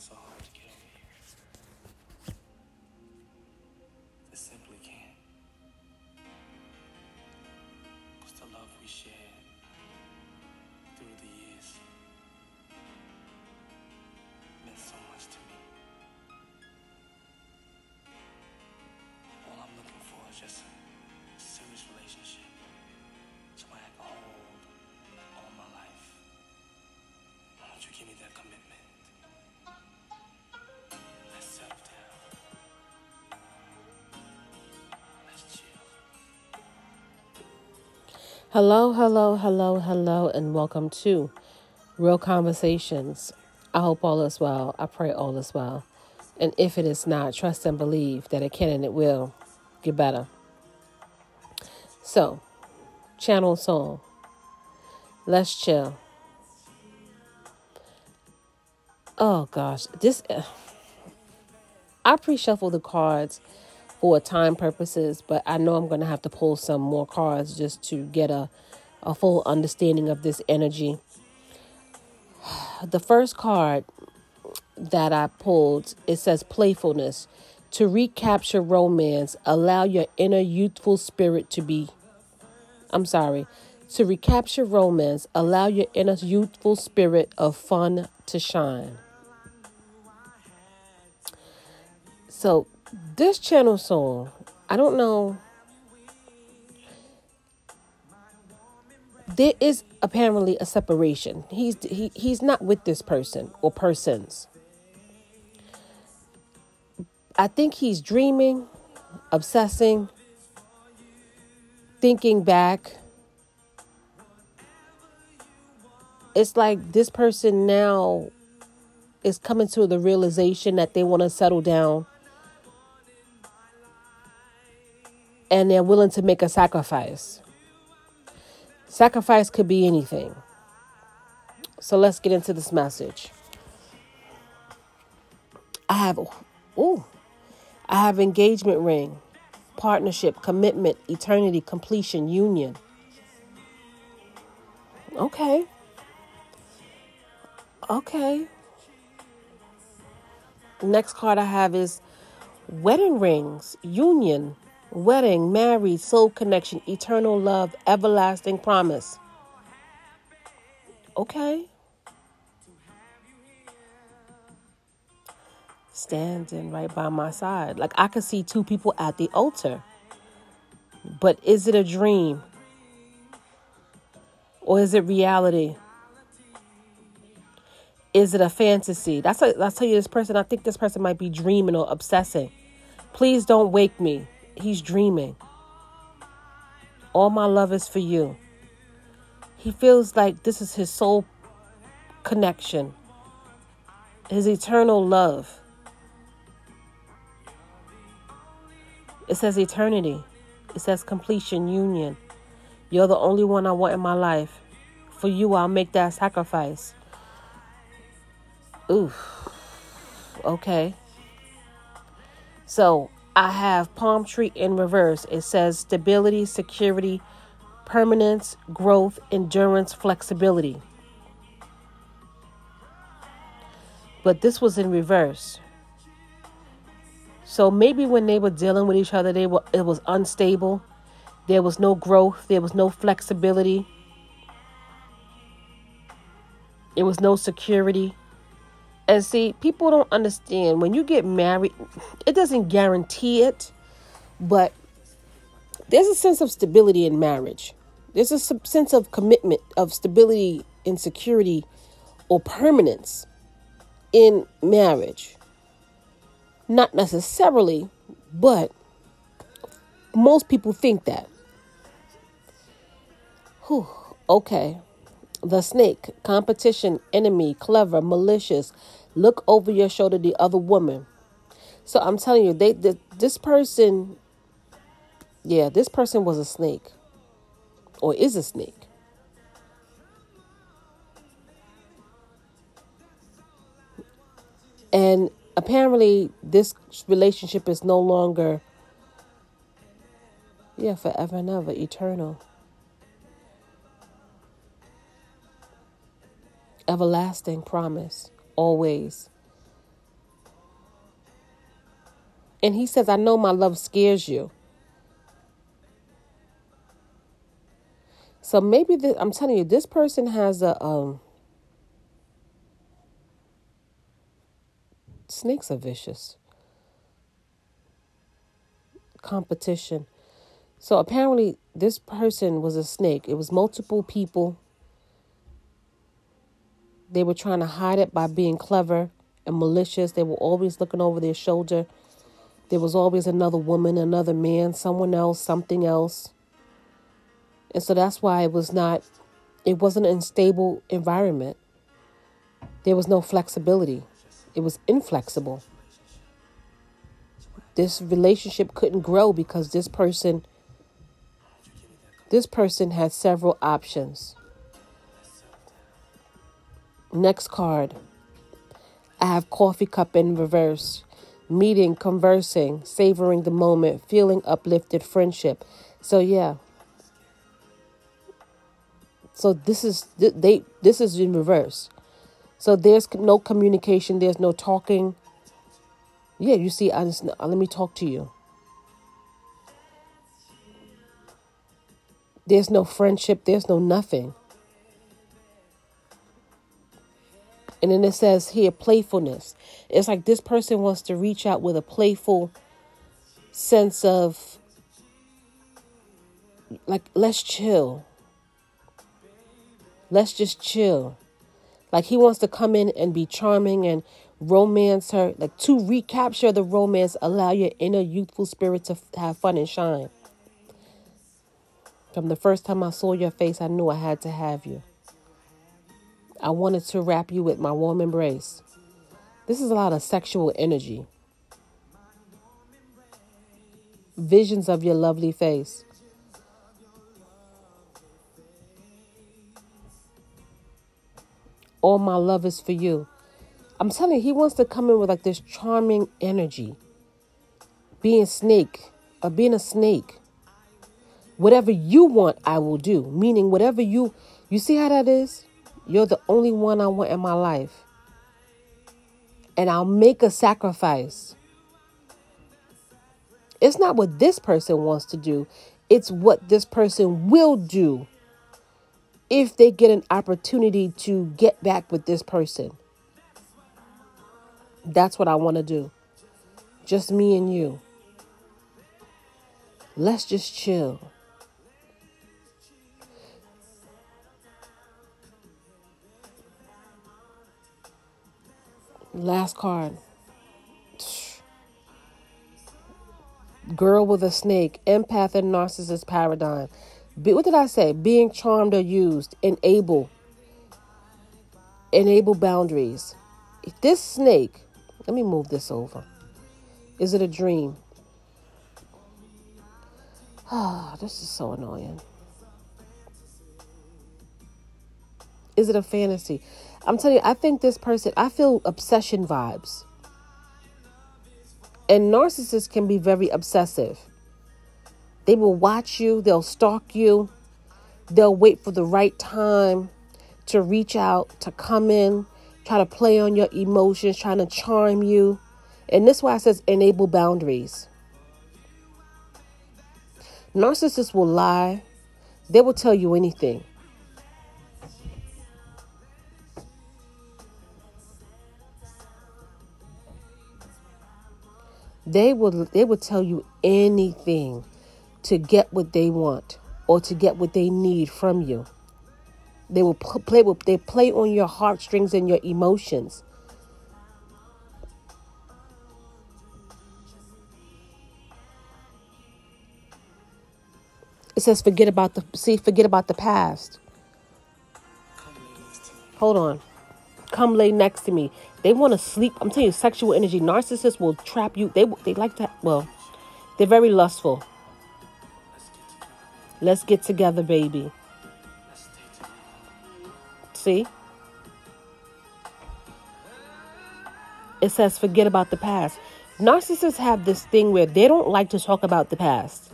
so hard to get over here. I simply can't. Cause the love we shared through the years meant so much to me. All I'm looking for is just Hello, hello, hello, hello, and welcome to Real Conversations. I hope all is well. I pray all is well. And if it is not, trust and believe that it can and it will get better. So, channel song. Let's chill. Oh gosh, this uh, I pre-shuffle the cards for time purposes, but I know I'm going to have to pull some more cards just to get a, a full understanding of this energy. The first card that I pulled, it says playfulness. To recapture romance, allow your inner youthful spirit to be. I'm sorry. To recapture romance, allow your inner youthful spirit of fun to shine. So, this channel song, I don't know. There is apparently a separation. He's he, he's not with this person or persons. I think he's dreaming, obsessing, thinking back. It's like this person now is coming to the realization that they want to settle down and they're willing to make a sacrifice. Sacrifice could be anything. So let's get into this message. I have oh, I have engagement ring, partnership, commitment, eternity, completion, union. Okay. Okay. Next card I have is wedding rings, union, wedding, married, soul connection, eternal love, everlasting promise. Okay. Standing right by my side. Like I could see two people at the altar. But is it a dream? Or is it reality? Is it a fantasy? That's a, I'll tell you this person, I think this person might be dreaming or obsessing. Please don't wake me. He's dreaming. All my love is for you. He feels like this is his soul connection, his eternal love. It says eternity, it says completion, union. You're the only one I want in my life. For you, I'll make that sacrifice. Oof. Okay. So I have palm tree in reverse. It says stability, security, permanence, growth, endurance, flexibility. But this was in reverse. So maybe when they were dealing with each other, they were it was unstable. There was no growth, there was no flexibility. There was no security. And see, people don't understand when you get married, it doesn't guarantee it, but there's a sense of stability in marriage. There's a sense of commitment, of stability and security or permanence in marriage. Not necessarily, but most people think that. Whew, okay. The snake, competition, enemy, clever, malicious, look over your shoulder the other woman. So I'm telling you, they, this person, yeah, this person was a snake, or is a snake. And apparently, this relationship is no longer, yeah, forever and ever, eternal. Everlasting promise, always. And he says, I know my love scares you. So maybe this, I'm telling you, this person has a um snakes are vicious. Competition. So apparently this person was a snake. It was multiple people. They were trying to hide it by being clever and malicious. They were always looking over their shoulder. There was always another woman, another man, someone else, something else. And so that's why it was not, it wasn't an unstable environment. There was no flexibility, it was inflexible. This relationship couldn't grow because this person this person had several options. Next card. I have coffee cup in reverse. Meeting, conversing, savoring the moment, feeling uplifted, friendship. So yeah, so this is they this is in reverse. So there's no communication, there's no talking. Yeah, you see, I just, let me talk to you. There's no friendship, there's no nothing. And then it says here playfulness. It's like this person wants to reach out with a playful sense of like let's chill. Let's just chill. Like he wants to come in and be charming and romance her. Like to recapture the romance, allow your inner youthful spirit to have fun and shine. From the first time I saw your face, I knew I had to have you. I wanted to wrap you with my warm embrace. This is a lot of sexual energy. Visions of your lovely face. All my love is for you. I'm telling you, he wants to come in with like this charming energy. Being snake, or uh, being a snake. Whatever you want, I will do. Meaning, whatever you, you see how that is? You're the only one I want in my life. And I'll make a sacrifice. It's not what this person wants to do, it's what this person will do if they get an opportunity to get back with this person. That's what I want to do. Just me and you. Let's just chill. Last card. Girl with a snake, empath and narcissist paradigm. Be, what did I say? Being charmed or used, enable, enable boundaries. If this snake, let me move this over. Is it a dream? Ah, oh, this is so annoying. Is it a fantasy? I'm telling you, I think this person, I feel obsession vibes. And narcissists can be very obsessive. They will watch you, they'll stalk you, they'll wait for the right time to reach out, to come in, try to play on your emotions, trying to charm you. And this why it says enable boundaries. Narcissists will lie, they will tell you anything. They will they will tell you anything to get what they want or to get what they need from you. They will play with they play on your heartstrings and your emotions. It says forget about the see forget about the past. Hold on. Come lay next to me. They want to sleep. I'm telling you, sexual energy. Narcissists will trap you. They they like to. Well, they're very lustful. Let's get together, baby. See? It says forget about the past. Narcissists have this thing where they don't like to talk about the past.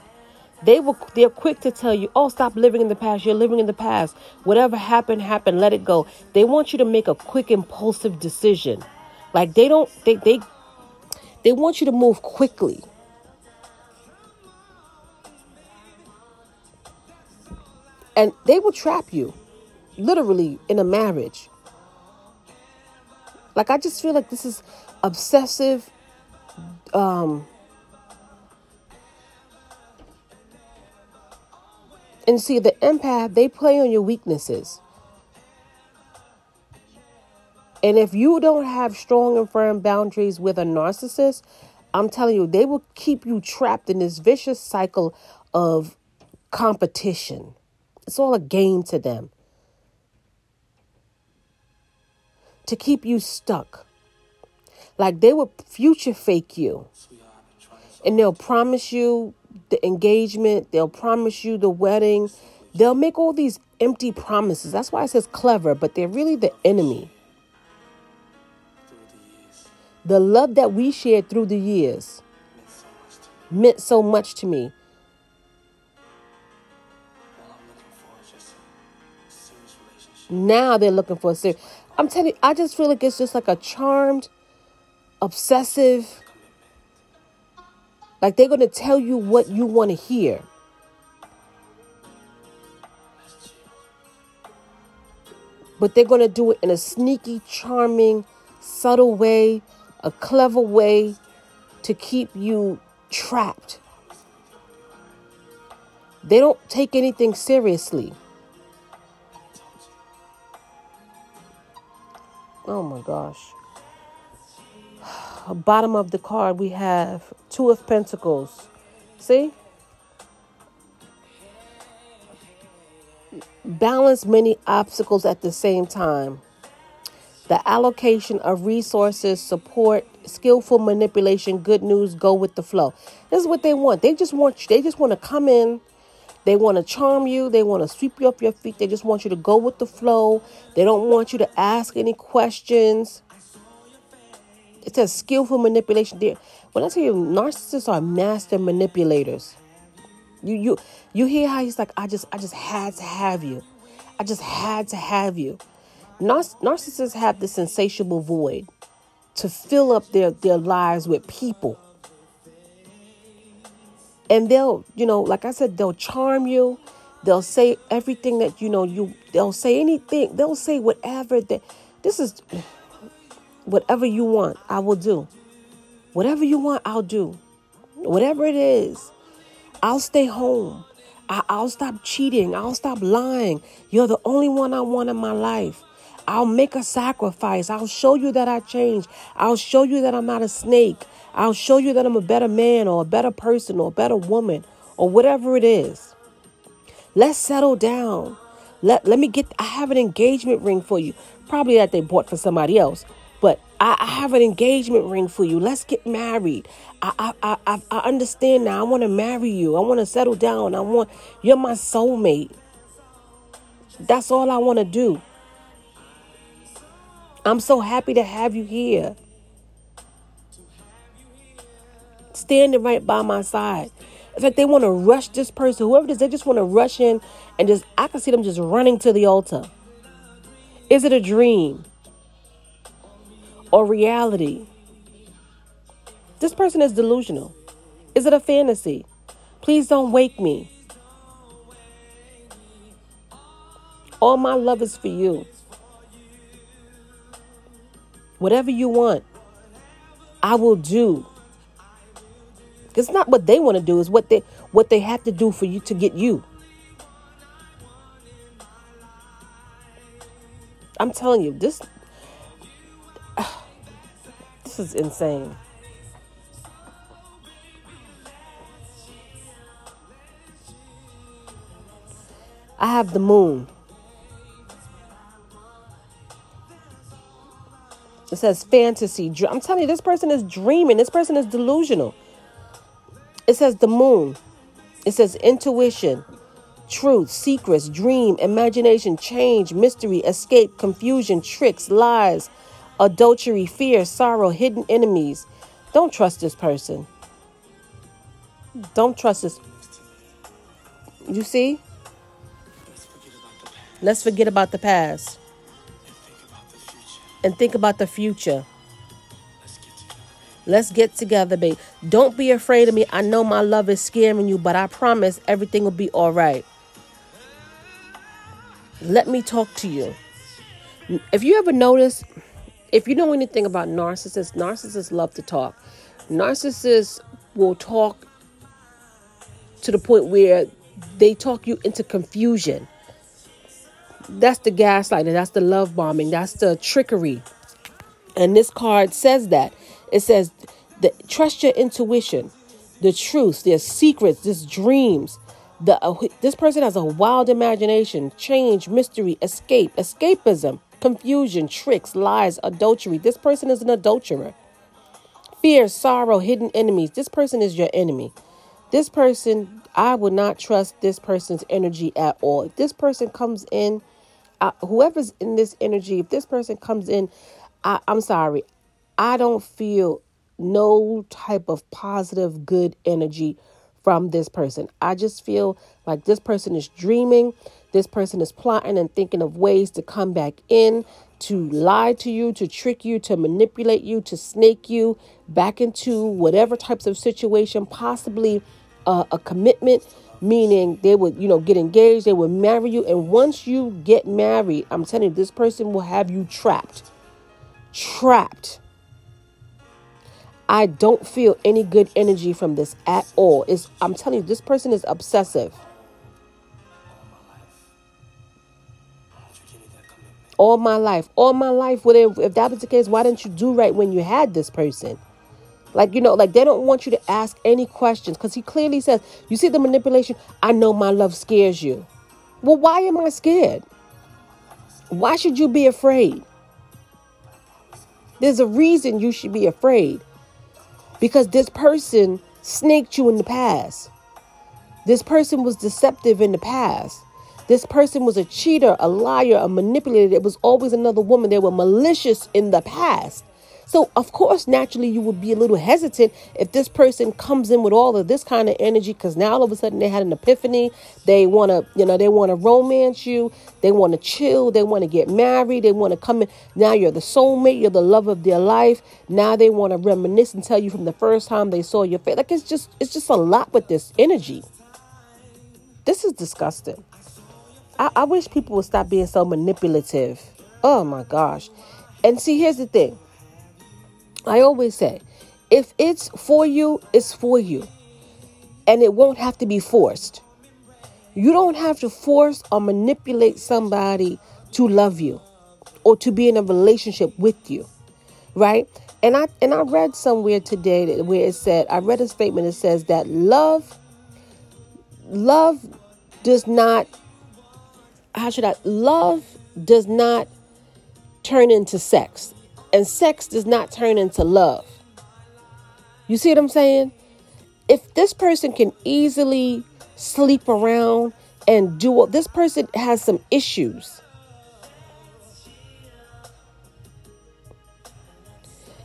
They will they're quick to tell you, "Oh, stop living in the past. You're living in the past. Whatever happened, happened. Let it go." They want you to make a quick impulsive decision. Like they don't they they They want you to move quickly. And they will trap you, literally, in a marriage. Like, I just feel like this is obsessive. Um, and see, the empath, they play on your weaknesses. And if you don't have strong and firm boundaries with a narcissist, I'm telling you, they will keep you trapped in this vicious cycle of competition. It's all a game to them. To keep you stuck. Like they will future fake you. And they'll promise you the engagement, they'll promise you the wedding. They'll make all these empty promises. That's why it says clever, but they're really the enemy the love that we shared through the years meant so much to me. Now they're looking for a serious. I'm telling you, I just feel like it's just like a charmed, obsessive. Like they're going to tell you what you want to hear. But they're going to do it in a sneaky, charming, subtle way a clever way to keep you trapped. They don't take anything seriously. Oh my gosh. Bottom of the card, we have Two of Pentacles. See? Balance many obstacles at the same time the allocation of resources, support, skillful manipulation, good news, go with the flow. This is what they want. They just want you, they just want to come in. They want to charm you. They want to sweep you up your feet. They just want you to go with the flow. They don't want you to ask any questions. It says skillful manipulation. There, when I tell you, narcissists are master manipulators. You you you hear how he's like, I just I just had to have you. I just had to have you. Narcissists have this insatiable void to fill up their, their lives with people. And they'll, you know, like I said, they'll charm you. They'll say everything that, you know, you, they'll say anything. They'll say whatever that, this is, whatever you want, I will do. Whatever you want, I'll do. Whatever it is, I'll stay home. I, will stop cheating. I'll stop lying. You're the only one I want in my life. I'll make a sacrifice. I'll show you that I changed. I'll show you that I'm not a snake. I'll show you that I'm a better man or a better person or a better woman or whatever it is. Let's settle down. Let, let me get, I have an engagement ring for you. Probably that they bought for somebody else. I, I have an engagement ring for you. Let's get married. I, I, I, I understand now. I want to marry you. I want to settle down. I want, you're my soulmate. That's all I want to do. I'm so happy to have you here. Standing right by my side. It's like they want to rush this person, whoever it is, they just want to rush in and just, I can see them just running to the altar. Is it a dream or reality? This person is delusional. Is it a fantasy? Please don't wake me. All my love is for you. Whatever you want, I will do. It's not what they want to do, it's what they what they have to do for you to get you. I'm telling you, this this is insane. I have the moon. It says fantasy. I'm telling you, this person is dreaming. This person is delusional. It says the moon. It says intuition, truth, secrets, dream, imagination, change, mystery, escape, confusion, tricks, lies, adultery, fear, sorrow, hidden enemies. Don't trust this person. Don't trust this. You see? Let's forget about the past and think about the future. Let's get together, babe. Don't be afraid of me. I know my love is scaring you, but I promise everything will be all right. Let me talk to you. If you ever notice, if you know anything about narcissists, narcissists love to talk. Narcissists will talk to the point where they talk you into confusion. That's the gaslighting, that's the love bombing, that's the trickery. And this card says that. It says, the, trust your intuition, the truth, their secrets, there's dreams. The, uh, this person has a wild imagination, change, mystery, escape, escapism, confusion, tricks, lies, adultery. This person is an adulterer. Fear, sorrow, hidden enemies. This person is your enemy. This person, I would not trust this person's energy at all. If this person comes in, uh, whoever's in this energy, if this person comes in, I, I'm sorry, I don't feel no type of positive, good energy from this person. I just feel like this person is dreaming. This person is plotting and thinking of ways to come back in, to lie to you, to trick you, to manipulate you, to snake you back into whatever types of situation, possibly uh, a commitment, meaning they would, you know, get engaged, they would marry you. And once you get married, I'm telling you, this person will have you trapped. Trapped I don't feel any good energy from this at all. Is I'm telling you, this person is obsessive. All my life, all my life. Well, if that was the case, why didn't you do right when you had this person? Like, you know, like they don't want you to ask any questions because he clearly says, You see the manipulation? I know my love scares you. Well, why am I scared? Why should you be afraid? There's a reason you should be afraid because this person snaked you in the past. This person was deceptive in the past. This person was a cheater, a liar, a manipulator. It was always another woman. They were malicious in the past. So, of course, naturally, you would be a little hesitant if this person comes in with all of this kind of energy because now all of a sudden they had an epiphany. They want to, you know, they want to romance you. They want to chill. They want to get married. They want to come in. Now you're the soulmate. You're the love of their life. Now they want to reminisce and tell you from the first time they saw your face. Like it's just, it's just a lot with this energy. This is disgusting. I, I wish people would stop being so manipulative. Oh my gosh. And see, here's the thing I always say, if it's for you, it's for you. And it won't have to be forced. You don't have to force or manipulate somebody to love you or to be in a relationship with you. Right? And I and I read somewhere today that where it said, I read a statement that says that love love does not how should I love does not turn into sex and sex does not turn into love. You see what I'm saying? If this person can easily sleep around and do what this person has some issues.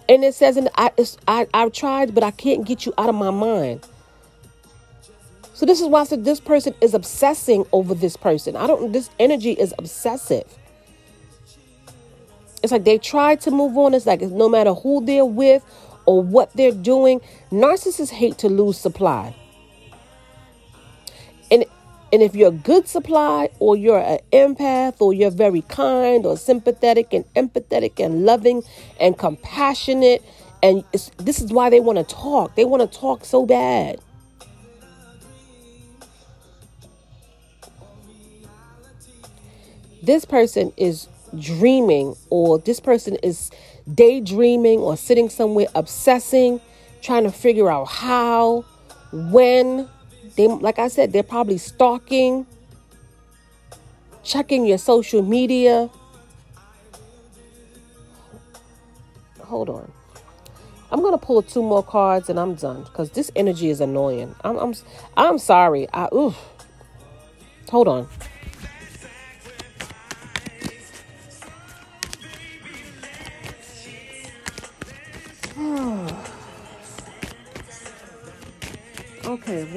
And it says, and I, I, I've tried, but I can't get you out of my mind. So this is why I said this person is obsessing over this person. I don't. This energy is obsessive. It's like they try to move on. It's like no matter who they're with or what they're doing, narcissists hate to lose supply. And and if you're good supply or you're an empath or you're very kind or sympathetic and empathetic and loving and compassionate and this is why they want to talk. They want to talk so bad. This person is dreaming or this person is daydreaming or sitting somewhere obsessing, trying to figure out how, when. They like I said, they're probably stalking, checking your social media. Hold on. I'm gonna pull two more cards and I'm done because this energy is annoying. I'm I'm I'm sorry. I ooh. Hold on.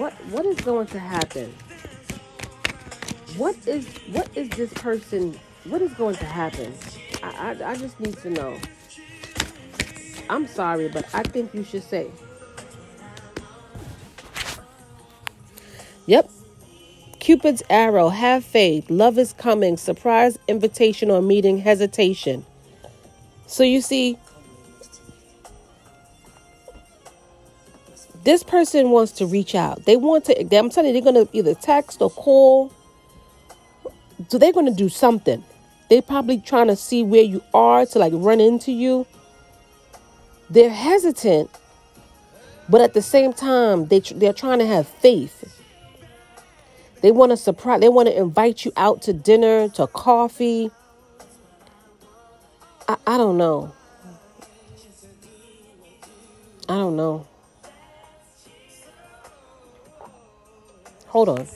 What what is going to happen? What is what is this person? What is going to happen? I I, I just need to know. I'm sorry, but I think you should say. Yep. Cupid's arrow, have faith, love is coming, surprise invitation or meeting, hesitation. So you see, this person wants to reach out. They want to, I'm telling you, they're going to either text or call. So they're going to do something. They're probably trying to see where you are to like run into you. They're hesitant, but at the same time, they, they're trying to have faith. They want to surprise, they want to invite you out to dinner, to coffee. I, I don't know. I don't know. Hold on.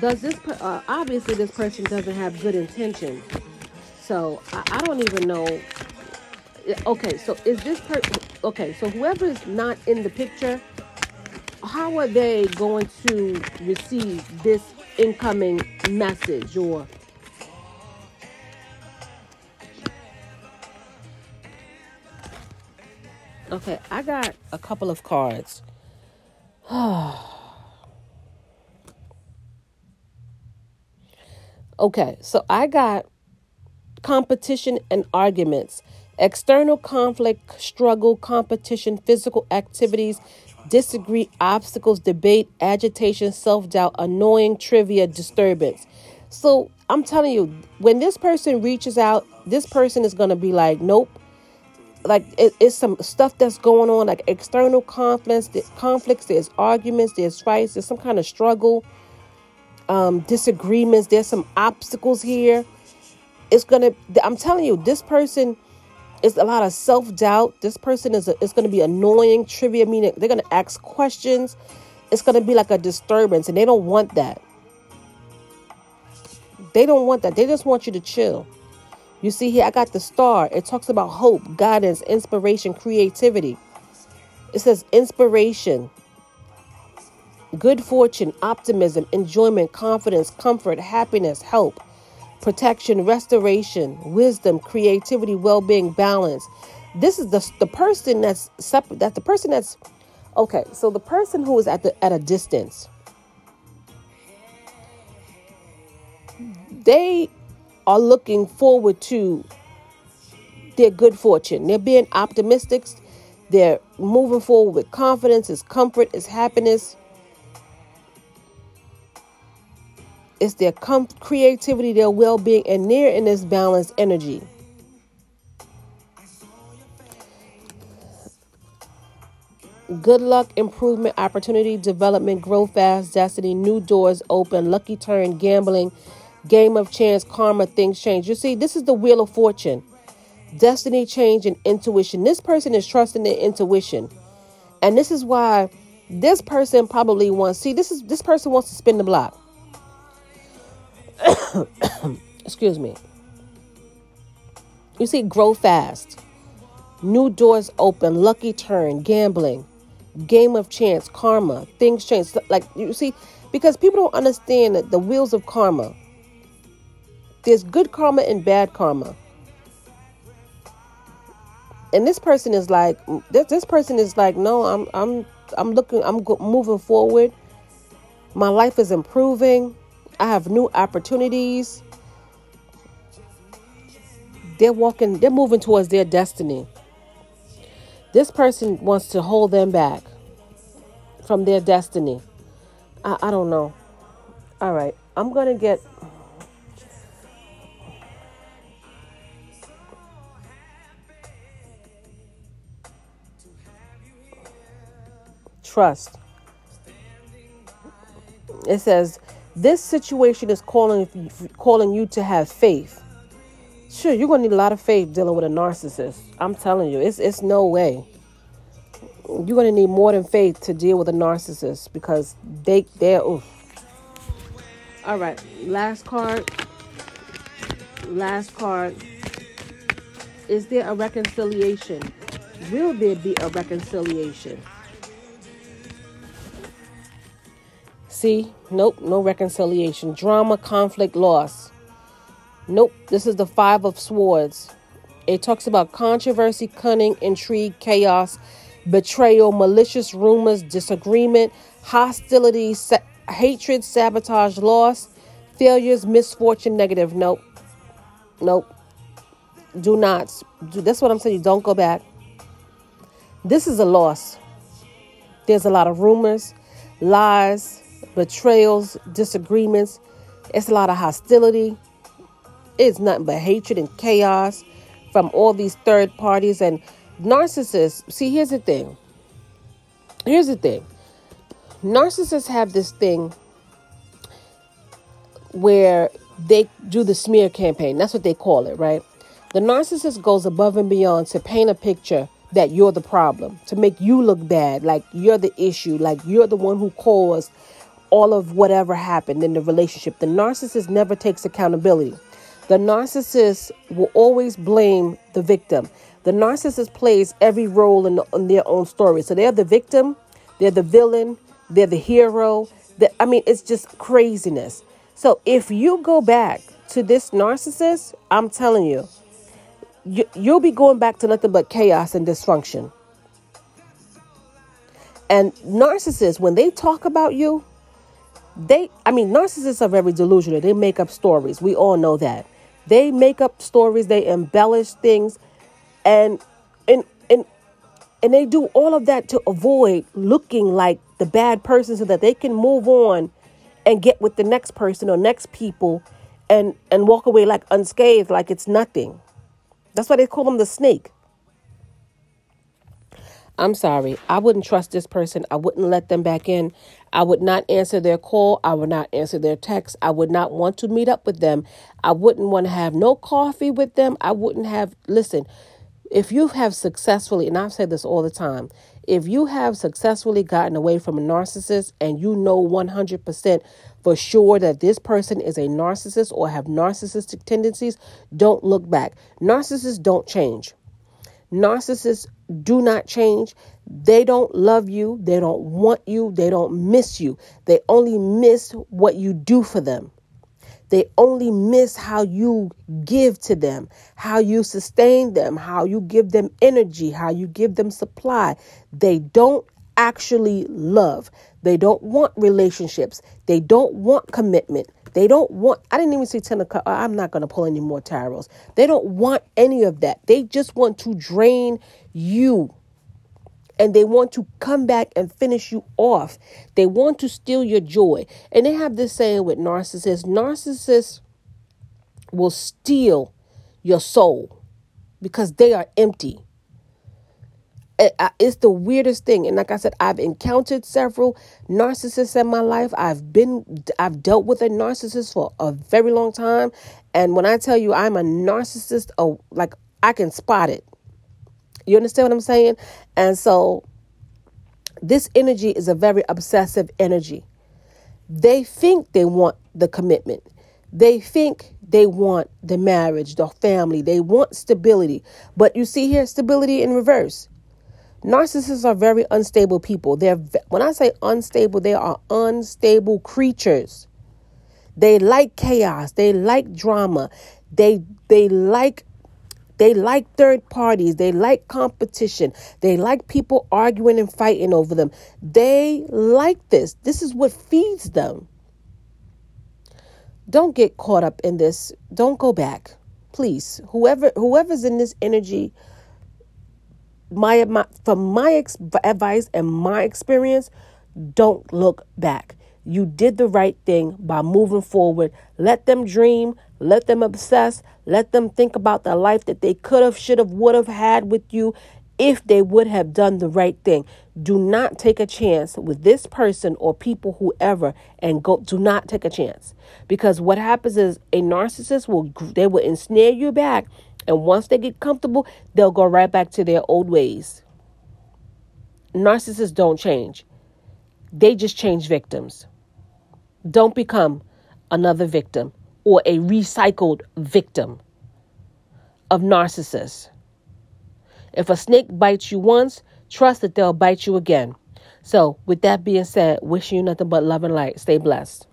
Does this uh, obviously this person doesn't have good intentions? So I, I don't even know. Okay, so is this person okay? So whoever is not in the picture, how are they going to receive this incoming message or? Okay, I got a couple of cards. okay, so I got competition and arguments, external conflict, struggle, competition, physical activities, disagree, obstacles, debate, agitation, self doubt, annoying, trivia, disturbance. So I'm telling you, when this person reaches out, this person is going to be like, nope, like it, it's some stuff that's going on, like external conflicts, conflicts. There's arguments, there's fights, there's some kind of struggle, um, disagreements. There's some obstacles here. It's gonna. I'm telling you, this person is a lot of self doubt. This person is. A, it's gonna be annoying, trivia. Meaning they're gonna ask questions. It's gonna be like a disturbance, and they don't want that. They don't want that. They just want you to chill. You see here, I got the star. It talks about hope, guidance, inspiration, creativity. It says inspiration, good fortune, optimism, enjoyment, confidence, comfort, happiness, help, protection, restoration, wisdom, creativity, well-being, balance. This is the the person that's separate. That the person that's okay. So the person who is at the at a distance, they are looking forward to their good fortune. They're being optimistic. They're moving forward with confidence, it's comfort, it's happiness. It's their com- creativity, their well being, and they're in this balanced energy. Good luck, improvement, opportunity, development, grow fast, destiny, new doors open, lucky turn, gambling, game of chance, karma, things change. You see, this is the wheel of fortune. Destiny change and intuition. This person is trusting their intuition. And this is why this person probably wants see this is this person wants to spin the block. Excuse me. You see, grow fast. New doors open, lucky turn, gambling, game of chance, karma, things change. Like you see, because people don't understand that the wheels of karma there's good karma and bad karma. And this person is like this, this person is like no, I'm I'm I'm looking I'm go- moving forward. My life is improving. I have new opportunities. They're walking, they're moving towards their destiny. This person wants to hold them back from their destiny. I, I don't know. All right, I'm going to get trust. It says, This situation is calling, calling you to have faith. Sure, you're going to need a lot of faith dealing with a narcissist. I'm telling you, it's, it's no way. You're going to need more than faith to deal with a narcissist because they, they're, oof. All right, last card. Last card. Is there a reconciliation? Will there be a reconciliation? See, nope, no reconciliation. Drama, conflict, loss. Nope, this is the Five of Swords. It talks about controversy, cunning, intrigue, chaos, betrayal, malicious rumors, disagreement, hostility, sa- hatred, sabotage, loss, failures, misfortune, negative. Nope. Nope. Do not. Do, that's what I'm saying. Don't go back. This is a loss. There's a lot of rumors, lies, betrayals, disagreements. It's a lot of hostility. It's nothing but hatred and chaos from all these third parties and narcissists. See, here's the thing. Here's the thing. Narcissists have this thing where they do the smear campaign. That's what they call it, right? The narcissist goes above and beyond to paint a picture that you're the problem, to make you look bad, like you're the issue, like you're the one who caused all of whatever happened in the relationship. The narcissist never takes accountability. The narcissist will always blame the victim. The narcissist plays every role in, the, in their own story. So they're the victim, they're the villain, they're the hero. The, I mean, it's just craziness. So if you go back to this narcissist, I'm telling you, you you'll be going back to nothing but chaos and dysfunction. And narcissists, when they talk about you, they, I mean, narcissists are very delusional. They make up stories. We all know that. They make up stories, they embellish things, and and and and they do all of that to avoid looking like the bad person so that they can move on and get with the next person or next people and and walk away like unscathed like it's nothing. That's why they call them the snake. I'm sorry. I wouldn't trust this person. I wouldn't let them back in. I would not answer their call. I would not answer their text. I would not want to meet up with them. I wouldn't want to have no coffee with them. I wouldn't have, listen, if you have successfully, and I've said this all the time, if you have successfully gotten away from a narcissist and you know 100% for sure that this person is a narcissist or have narcissistic tendencies, don't look back. Narcissists don't change. Narcissists do not change. They don't love you. They don't want you. They don't miss you. They only miss what you do for them. They only miss how you give to them, how you sustain them, how you give them energy, how you give them supply. They don't actually love. They don't want relationships. They don't want commitment. They don't want, I didn't even say Ten of Cups. I'm not going to pull any more tarots. They don't want any of that. They just want to drain you. And they want to come back and finish you off. They want to steal your joy. And they have this saying with narcissists narcissists will steal your soul because they are empty it's the weirdest thing. And like i said i've encountered several narcissists in my life. I've been i've dealt with a narcissist for a very long time. And when i tell you i'm a narcissist oh like i can spot it. You understand what i'm saying? And so this energy is a very obsessive energy. They think they want the commitment. They think they want the marriage the family. They want stability. But you see here stability in reverse Narcissists are very unstable people. They're when I say unstable, they are unstable creatures. They like chaos, they like drama. They they like they like third parties, they like competition. They like people arguing and fighting over them. They like this. This is what feeds them. Don't get caught up in this. Don't go back. Please. Whoever whoever's in this energy my, my from my ex- advice and my experience, don't look back. You did the right thing by moving forward. Let them dream, let them obsess, let them think about the life that they could have, should have, would have had with you if they would have done the right thing. Do not take a chance with this person or people, whoever, and go. Do not take a chance because what happens is a narcissist will they will ensnare you back and once they get comfortable, they'll go right back to their old ways. Narcissists don't change, they just change victims. Don't become another victim or a recycled victim of narcissists. If a snake bites you once, trust that they'll bite you again. So, with that being said, wishing you nothing but love and light. Stay blessed.